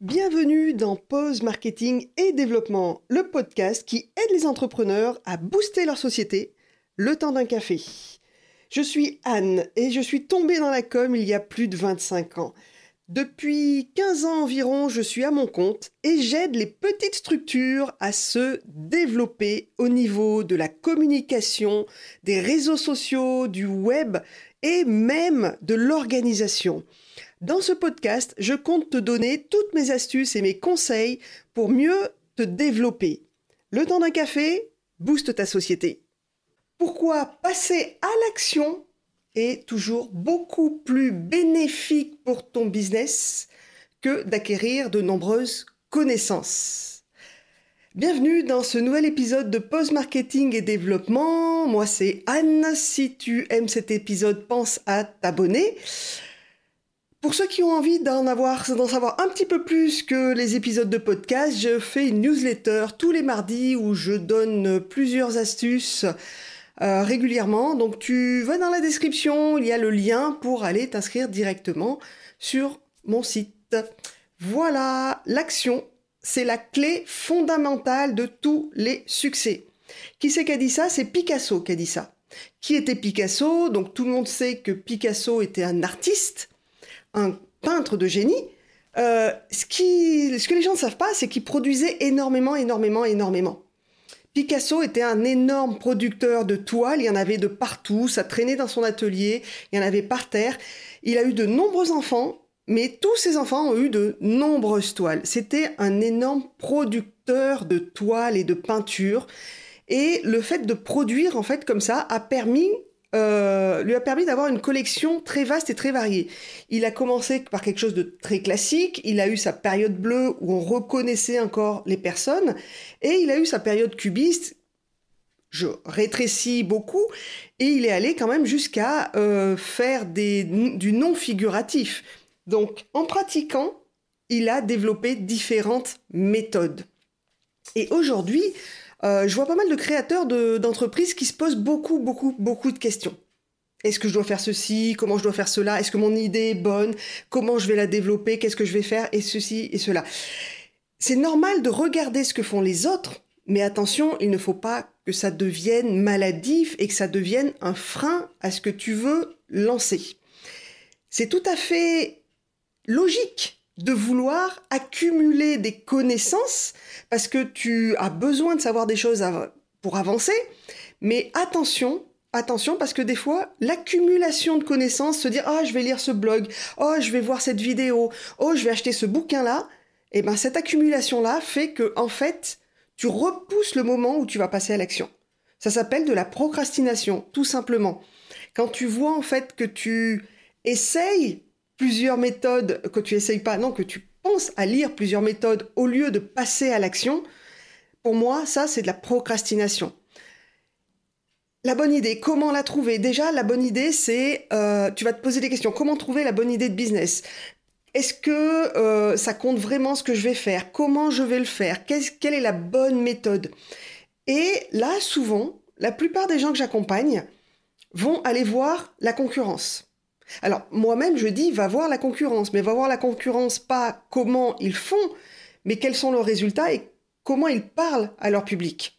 Bienvenue dans Pause Marketing et Développement, le podcast qui aide les entrepreneurs à booster leur société le temps d'un café. Je suis Anne et je suis tombée dans la com il y a plus de 25 ans. Depuis 15 ans environ, je suis à mon compte et j'aide les petites structures à se développer au niveau de la communication, des réseaux sociaux, du web et même de l'organisation. Dans ce podcast, je compte te donner toutes mes astuces et mes conseils pour mieux te développer. Le temps d'un café, booste ta société. Pourquoi passer à l'action est toujours beaucoup plus bénéfique pour ton business que d'acquérir de nombreuses connaissances. Bienvenue dans ce nouvel épisode de Post Marketing et Développement. Moi c'est Anne. Si tu aimes cet épisode, pense à t'abonner. Pour ceux qui ont envie d'en avoir, d'en savoir un petit peu plus que les épisodes de podcast, je fais une newsletter tous les mardis où je donne plusieurs astuces euh, régulièrement. Donc tu vas dans la description, il y a le lien pour aller t'inscrire directement sur mon site. Voilà, l'action, c'est la clé fondamentale de tous les succès. Qui c'est qui a dit ça? C'est Picasso qui a dit ça. Qui était Picasso? Donc tout le monde sait que Picasso était un artiste, un peintre de génie. Euh, ce, qui, ce que les gens ne savent pas, c'est qu'il produisait énormément, énormément, énormément. Picasso était un énorme producteur de toiles, il y en avait de partout, ça traînait dans son atelier, il y en avait par terre. Il a eu de nombreux enfants, mais tous ses enfants ont eu de nombreuses toiles. C'était un énorme producteur de toiles et de peintures. Et le fait de produire, en fait, comme ça, a permis euh, lui a permis d'avoir une collection très vaste et très variée. Il a commencé par quelque chose de très classique, il a eu sa période bleue où on reconnaissait encore les personnes, et il a eu sa période cubiste, je rétrécis beaucoup, et il est allé quand même jusqu'à euh, faire du non figuratif. Donc en pratiquant, il a développé différentes méthodes. Et aujourd'hui, euh, je vois pas mal de créateurs d'entreprises qui se posent beaucoup, beaucoup, beaucoup de questions. Est-ce que je dois faire ceci? Comment je dois faire cela? Est-ce que mon idée est bonne? Comment je vais la développer? Qu'est-ce que je vais faire? Et ceci et cela. C'est normal de regarder ce que font les autres, mais attention, il ne faut pas que ça devienne maladif et que ça devienne un frein à ce que tu veux lancer. C'est tout à fait logique de vouloir accumuler des connaissances parce que tu as besoin de savoir des choses pour avancer. Mais attention, attention parce que des fois, l'accumulation de connaissances, se dire ah je vais lire ce blog, oh je vais voir cette vidéo, oh je vais acheter ce bouquin là, et eh ben cette accumulation là fait que en fait tu repousses le moment où tu vas passer à l'action. Ça s'appelle de la procrastination, tout simplement. Quand tu vois en fait que tu essayes plusieurs méthodes, que tu essayes pas, non, que tu penses à lire plusieurs méthodes au lieu de passer à l'action, pour moi, ça, c'est de la procrastination. La bonne idée, comment la trouver? Déjà, la bonne idée, c'est, euh, tu vas te poser des questions. Comment trouver la bonne idée de business? Est-ce que euh, ça compte vraiment ce que je vais faire? Comment je vais le faire? Quelle est la bonne méthode? Et là, souvent, la plupart des gens que j'accompagne vont aller voir la concurrence. Alors moi-même, je dis, va voir la concurrence, mais va voir la concurrence pas comment ils font, mais quels sont leurs résultats et comment ils parlent à leur public.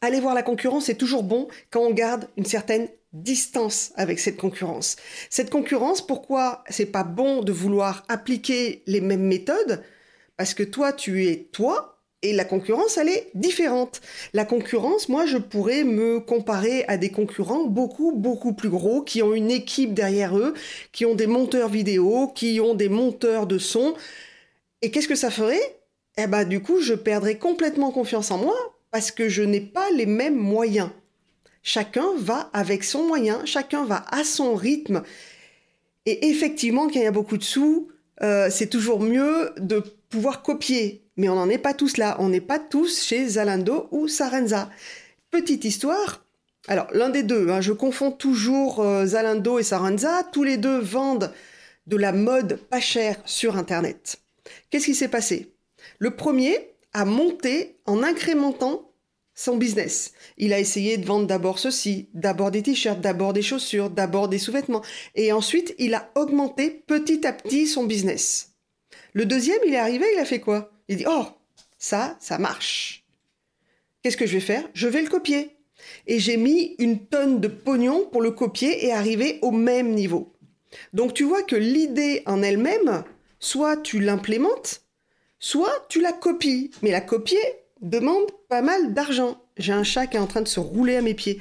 Aller voir la concurrence, c'est toujours bon quand on garde une certaine distance avec cette concurrence. Cette concurrence, pourquoi c'est pas bon de vouloir appliquer les mêmes méthodes? Parce que toi, tu es toi, et la concurrence, elle est différente. La concurrence, moi, je pourrais me comparer à des concurrents beaucoup, beaucoup plus gros, qui ont une équipe derrière eux, qui ont des monteurs vidéo, qui ont des monteurs de son. Et qu'est-ce que ça ferait? Eh ben, du coup, je perdrais complètement confiance en moi parce que je n'ai pas les mêmes moyens. Chacun va avec son moyen, chacun va à son rythme. Et effectivement, quand il y a beaucoup de sous, euh, c'est toujours mieux de pouvoir copier mais on n'en est pas tous là. On n'est pas tous chez Zalando ou Sarenza. Petite histoire. Alors, l'un des deux, hein, je confonds toujours euh, Zalando et Sarenza. Tous les deux vendent de la mode pas chère sur Internet. Qu'est-ce qui s'est passé? Le premier a monté en incrémentant son business. Il a essayé de vendre d'abord ceci, d'abord des t-shirts, d'abord des chaussures, d'abord des sous-vêtements. Et ensuite, il a augmenté petit à petit son business. Le deuxième, il est arrivé, il a fait quoi? Il dit Oh, ça, ça marche. Qu'est-ce que je vais faire? Je vais le copier. Et j'ai mis une tonne de pognon pour le copier et arriver au même niveau. Donc tu vois que l'idée en elle-même, soit tu l'implémentes, soit tu la copies. Mais la copier demande pas mal d'argent. J'ai un chat qui est en train de se rouler à mes pieds.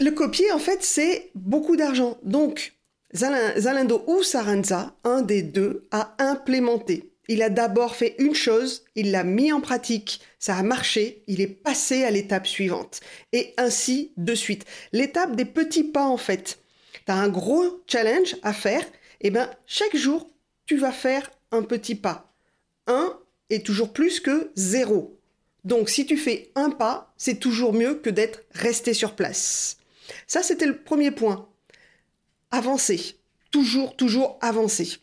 Le copier, en fait, c'est beaucoup d'argent. Donc, Zalindo ou Saranza, un des deux, a implémenté. Il a d'abord fait une chose, il l'a mis en pratique, ça a marché, il est passé à l'étape suivante. Et ainsi de suite. L'étape des petits pas, en fait. Tu as un gros challenge à faire, et bien chaque jour, tu vas faire un petit pas. Un est toujours plus que zéro. Donc si tu fais un pas, c'est toujours mieux que d'être resté sur place. Ça, c'était le premier point. Avancer. Toujours, toujours avancer.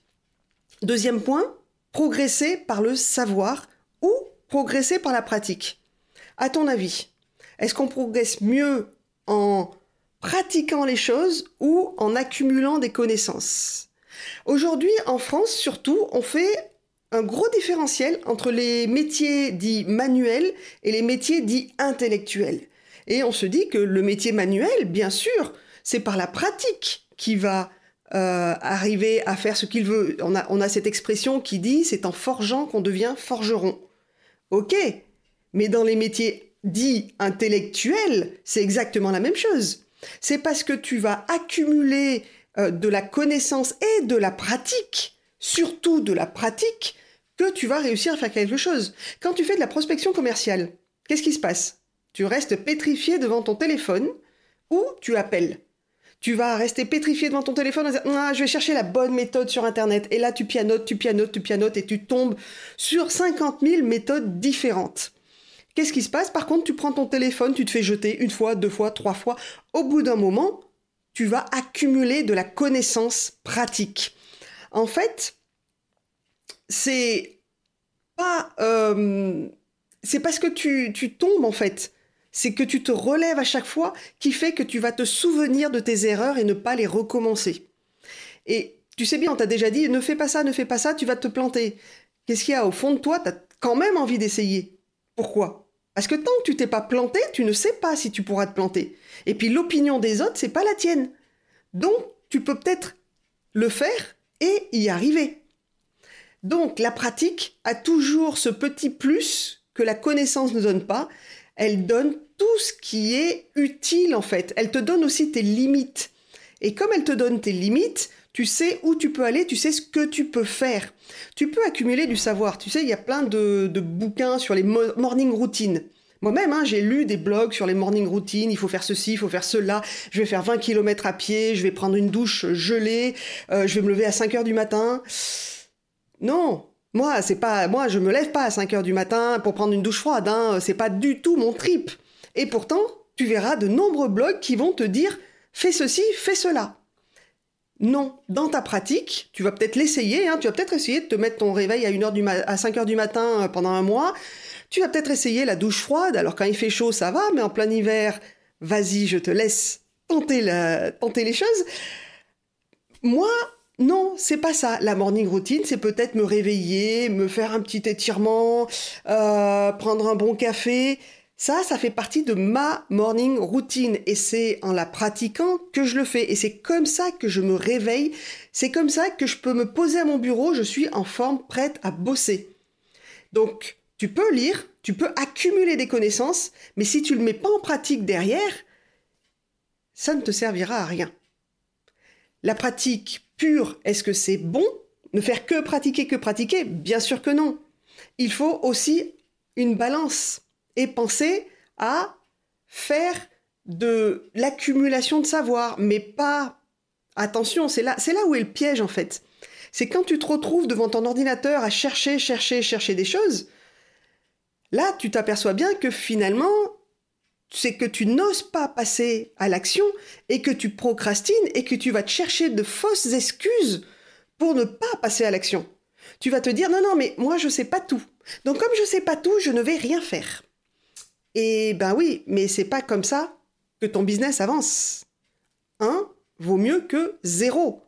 Deuxième point, progresser par le savoir ou progresser par la pratique. À ton avis, est-ce qu'on progresse mieux en pratiquant les choses ou en accumulant des connaissances? Aujourd'hui, en France surtout, on fait un gros différentiel entre les métiers dits manuels et les métiers dits intellectuels. Et on se dit que le métier manuel, bien sûr, c'est par la pratique qui va euh, arriver à faire ce qu'il veut. On a, cette expression qui dit c'est en forgeant qu'on devient forgeron. Ok, mais dans les métiers dits intellectuels, c'est exactement la même chose. C'est parce que tu vas accumuler euh, de la connaissance et de la pratique surtout de la pratique, que tu vas réussir à faire quelque chose. Quand tu fais de la prospection commerciale, qu'est-ce qui se passe? Tu restes pétrifié devant ton téléphone ou tu appelles. Tu vas rester pétrifié devant ton téléphone en disant ah, je vais chercher la bonne méthode sur internet et là tu pianotes, tu pianotes, tu pianotes et tu tombes sur 50 000 méthodes différentes. Qu'est-ce qui se passe? Par contre, tu prends ton téléphone, tu te fais jeter une fois, deux fois, trois fois. Au bout d'un moment, tu vas accumuler de la connaissance pratique. En fait, c'est pas. Euh, c'est parce que tu, tu tombes, en fait. C'est que tu te relèves à chaque fois qui fait que tu vas te souvenir de tes erreurs et ne pas les recommencer. Et tu sais bien, on t'a déjà dit ne fais pas ça, ne fais pas ça, tu vas te planter. Qu'est-ce qu'il y a au fond de toi? Tu as quand même envie d'essayer. Pourquoi? Parce que tant que tu t'es pas planté, tu ne sais pas si tu pourras te planter. Et puis l'opinion des autres, c'est pas la tienne. Donc tu peux peut-être le faire et y arriver. Donc la pratique a toujours ce petit plus que la connaissance ne donne pas. Elle donne tout ce qui est utile en fait. Elle te donne aussi tes limites. Et comme elle te donne tes limites, tu sais où tu peux aller, tu sais ce que tu peux faire. Tu peux accumuler du savoir. Tu sais, il y a plein de, bouquins sur les morning routines. Moi-même, hein, j'ai lu des blogs sur les morning routines, il faut faire ceci, il faut faire cela, je vais faire 20 km à pied, je vais prendre une douche gelée, euh, je vais me lever à 5 heures du matin. Non, moi, c'est pas, moi, je me lève pas à 5 heures du matin pour prendre une douche froide. Hein. C'est pas du tout mon trip. Et pourtant, tu verras de nombreux blogs qui vont te dire fais ceci, fais cela. Non, dans ta pratique, tu vas peut-être l'essayer. Hein. Tu vas peut-être essayer de te mettre ton réveil à, 1 heure du à 5 heures du matin euh, pendant un mois. Tu vas peut-être essayer la douche froide. Alors quand il fait chaud, ça va, mais en plein hiver, vas-y, je te laisse tenter, la, tenter les choses. Moi, non, c'est pas ça. La morning routine, c'est peut-être me réveiller, me faire un petit étirement, euh, prendre un bon café. Ça, ça fait partie de ma morning routine et c'est en la pratiquant que je le fais et c'est comme ça que je me réveille. C'est comme ça que je peux me poser à mon bureau, je suis en forme, prête à bosser. Donc, tu peux lire, tu peux accumuler des connaissances, mais si tu le mets pas en pratique derrière, ça ne te servira à rien. La pratique pure, est-ce que c'est bon? Ne faire que pratiquer, que pratiquer? Bien sûr que non. Il faut aussi une balance et penser à faire de l'accumulation de savoir, mais pas... Attention, c'est là, c'est là où est le piège en fait. C'est quand tu te retrouves devant ton ordinateur à chercher, chercher, chercher des choses, là tu t'aperçois bien que finalement c'est que tu n'oses pas passer à l'action et que tu procrastines et que tu vas te chercher de fausses excuses pour ne pas passer à l'action. Tu vas te dire non non mais moi je sais pas tout. Donc comme je sais pas tout, je ne vais rien faire. Et ben oui, mais c'est pas comme ça que ton business avance. Un vaut mieux que zéro.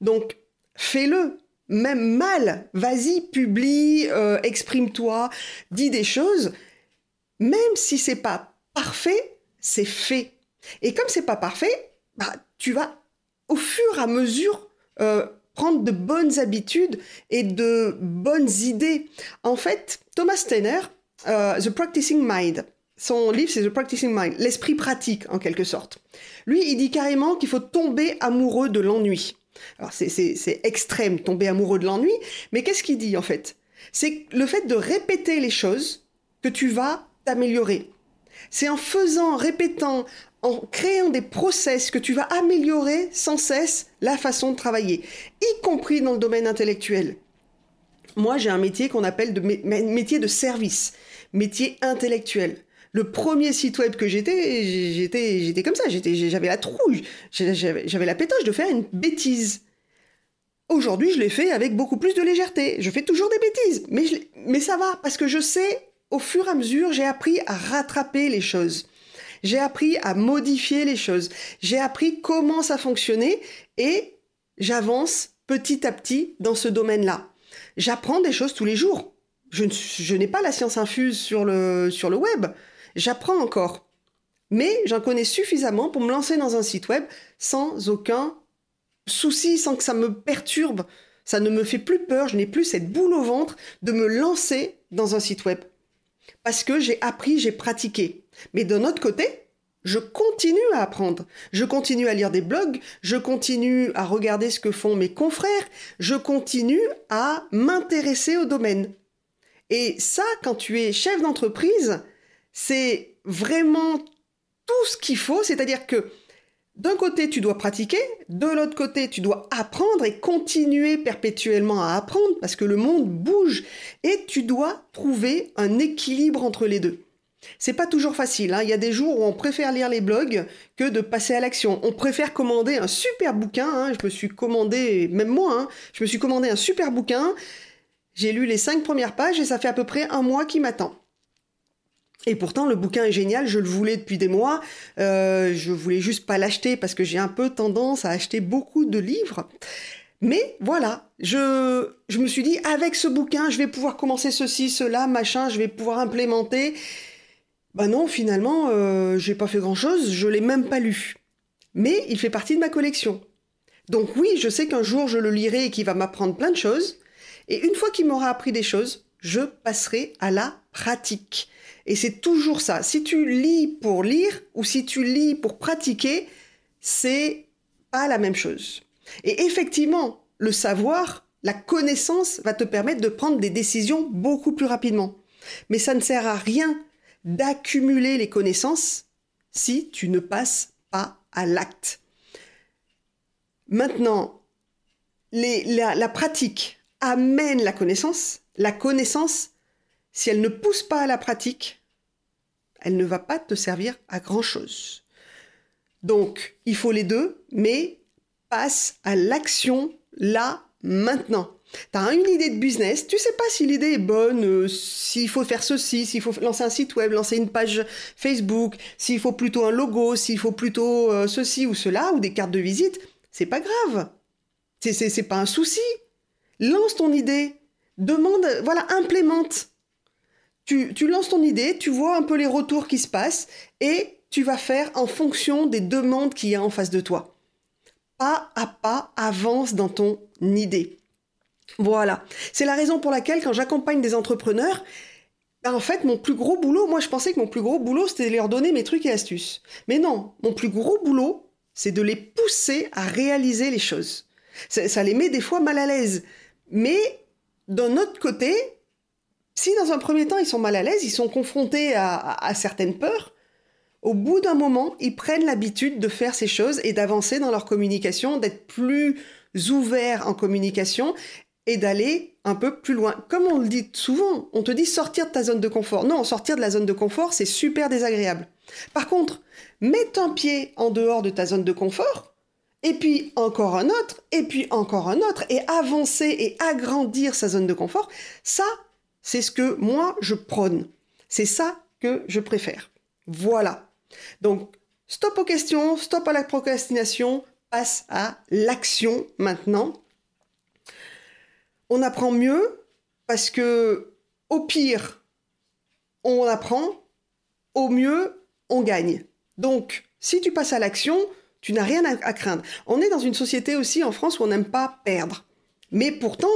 Donc fais-le, même mal, vas-y, publie, euh, exprime-toi, dis des choses, même si c'est pas parfait, c'est fait. Et comme c'est pas parfait, bah, tu vas au fur et à mesure euh, prendre de bonnes habitudes et de bonnes idées. En fait, Thomas Steiner, euh, The Practicing Mind, son livre c'est The Practicing Mind, l'esprit pratique en quelque sorte. Lui, il dit carrément qu'il faut tomber amoureux de l'ennui. Alors c'est extrême, tomber amoureux de l'ennui, mais qu'est-ce qu'il dit en fait? C'est le fait de répéter les choses que tu vas t'améliorer. C'est en faisant, répétant, en créant des process que tu vas améliorer sans cesse la façon de travailler, y compris dans le domaine intellectuel. Moi, j'ai un métier qu'on appelle de métier de service, métier intellectuel. Le premier site web que j'étais, j'étais, comme ça, j'avais la trouille, j'avais la pétoche de faire une bêtise. Aujourd'hui, je l'ai fait avec beaucoup plus de légèreté. Je fais toujours des bêtises, mais, ça va, parce que je sais, au fur et à mesure, j'ai appris à rattraper les choses. J'ai appris à modifier les choses. J'ai appris comment ça fonctionnait et j'avance petit à petit dans ce domaine-là. J'apprends des choses tous les jours. Je, n'ai pas la science infuse sur le web. J'apprends encore. Mais j'en connais suffisamment pour me lancer dans un site web sans aucun souci, sans que ça me perturbe. Ça ne me fait plus peur, je n'ai plus cette boule au ventre de me lancer dans un site web. Parce que j'ai appris, j'ai pratiqué. Mais d'un autre côté, je continue à apprendre. Je continue à lire des blogs, je continue à regarder ce que font mes confrères, je continue à m'intéresser au domaine. Et ça, quand tu es chef d'entreprise, c'est vraiment tout ce qu'il faut, c'est-à-dire que d'un côté, tu dois pratiquer, de l'autre côté, tu dois apprendre et continuer perpétuellement à apprendre parce que le monde bouge et tu dois trouver un équilibre entre les deux. C'est pas toujours facile. Hein. Il y a des jours où on préfère lire les blogs que de passer à l'action. On préfère commander un super bouquin. Hein. Je me suis commandé, même moi, hein, je me suis commandé un super bouquin. J'ai lu les cinq premières pages et ça fait à peu près un mois qui m'attend. Et pourtant, le bouquin est génial, je le voulais depuis des mois. Euh, je voulais juste pas l'acheter parce que j'ai un peu tendance à acheter beaucoup de livres. Mais voilà, je, je me suis dit, avec ce bouquin, je vais pouvoir commencer ceci, cela, machin, je vais pouvoir implémenter. Bah non, finalement, euh, j'ai pas fait grand-chose, je l'ai même pas lu. Mais il fait partie de ma collection. Donc oui, je sais qu'un jour je le lirai et qu'il va m'apprendre plein de choses. Et une fois qu'il m'aura appris des choses, je passerai à la pratique. Et c'est toujours ça. Si tu lis pour lire ou si tu lis pour pratiquer, c'est pas la même chose. Et effectivement, le savoir, la connaissance va te permettre de prendre des décisions beaucoup plus rapidement. Mais ça ne sert à rien d'accumuler les connaissances si tu ne passes pas à l'acte. Maintenant, la, pratique amène la connaissance. La connaissance, si elle ne pousse pas à la pratique, elle ne va pas te servir à grand-chose. Donc, il faut les deux, mais passe à l'action là, maintenant. Tu as une idée de business, tu sais pas si l'idée est bonne, euh, s'il faut faire ceci, s'il faut lancer un site web, lancer une page Facebook, s'il faut plutôt un logo, s'il faut plutôt euh, ceci ou cela, ou des cartes de visite, c'est pas grave. C'est pas un souci. Lance ton idée, demande, voilà, implémente. Tu, tu lances ton idée, tu vois un peu les retours qui se passent et tu vas faire en fonction des demandes qu'il y a en face de toi. Pas à pas, avance dans ton idée. Voilà. C'est la raison pour laquelle, quand j'accompagne des entrepreneurs, ben, en fait, mon plus gros boulot, moi je pensais que mon plus gros boulot, c'était de leur donner mes trucs et astuces. Mais non, mon plus gros boulot, c'est de les pousser à réaliser les choses. Ça, les met des fois mal à l'aise. Mais d'un autre côté, si dans un premier temps ils sont mal à l'aise, ils sont confrontés à certaines peurs, au bout d'un moment, ils prennent l'habitude de faire ces choses et d'avancer dans leur communication, d'être plus ouverts en communication et d'aller un peu plus loin. Comme on le dit souvent, on te dit sortir de ta zone de confort. Non, sortir de la zone de confort, c'est super désagréable. Par contre, mettre un pied en dehors de ta zone de confort, et puis encore un autre, et puis encore un autre, et avancer et agrandir sa zone de confort, ça, c'est ce que moi, je prône. C'est ça que je préfère. Voilà. Donc, stop aux questions, stop à la procrastination, passe à l'action maintenant on apprend mieux parce que au pire, on apprend, au mieux, on gagne. Donc, si tu passes à l'action, tu n'as rien à, craindre. On est dans une société aussi en France où on n'aime pas perdre. Mais pourtant,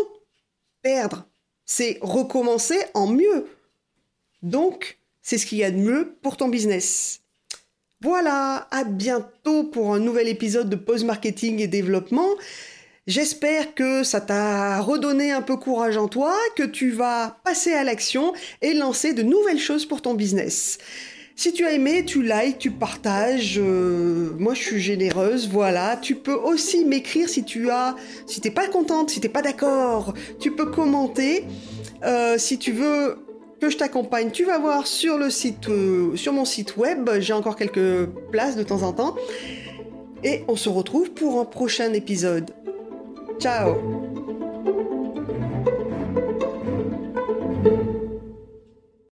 perdre, c'est recommencer en mieux. Donc, c'est ce qu'il y a de mieux pour ton business. Voilà, à bientôt pour un nouvel épisode de Pause Marketing et Développement. J'espère que ça t'a redonné un peu courage en toi, que tu vas passer à l'action et lancer de nouvelles choses pour ton business. Si tu as aimé, tu likes, tu partages. Euh, moi, je suis généreuse, voilà. Tu peux aussi m'écrire si tu as, si t'es pas contente, si t'es pas d'accord. Tu peux commenter. Euh, si tu veux que je t'accompagne, tu vas voir sur le site, euh, sur mon site web. J'ai encore quelques places de temps en temps. Et on se retrouve pour un prochain épisode. Ciao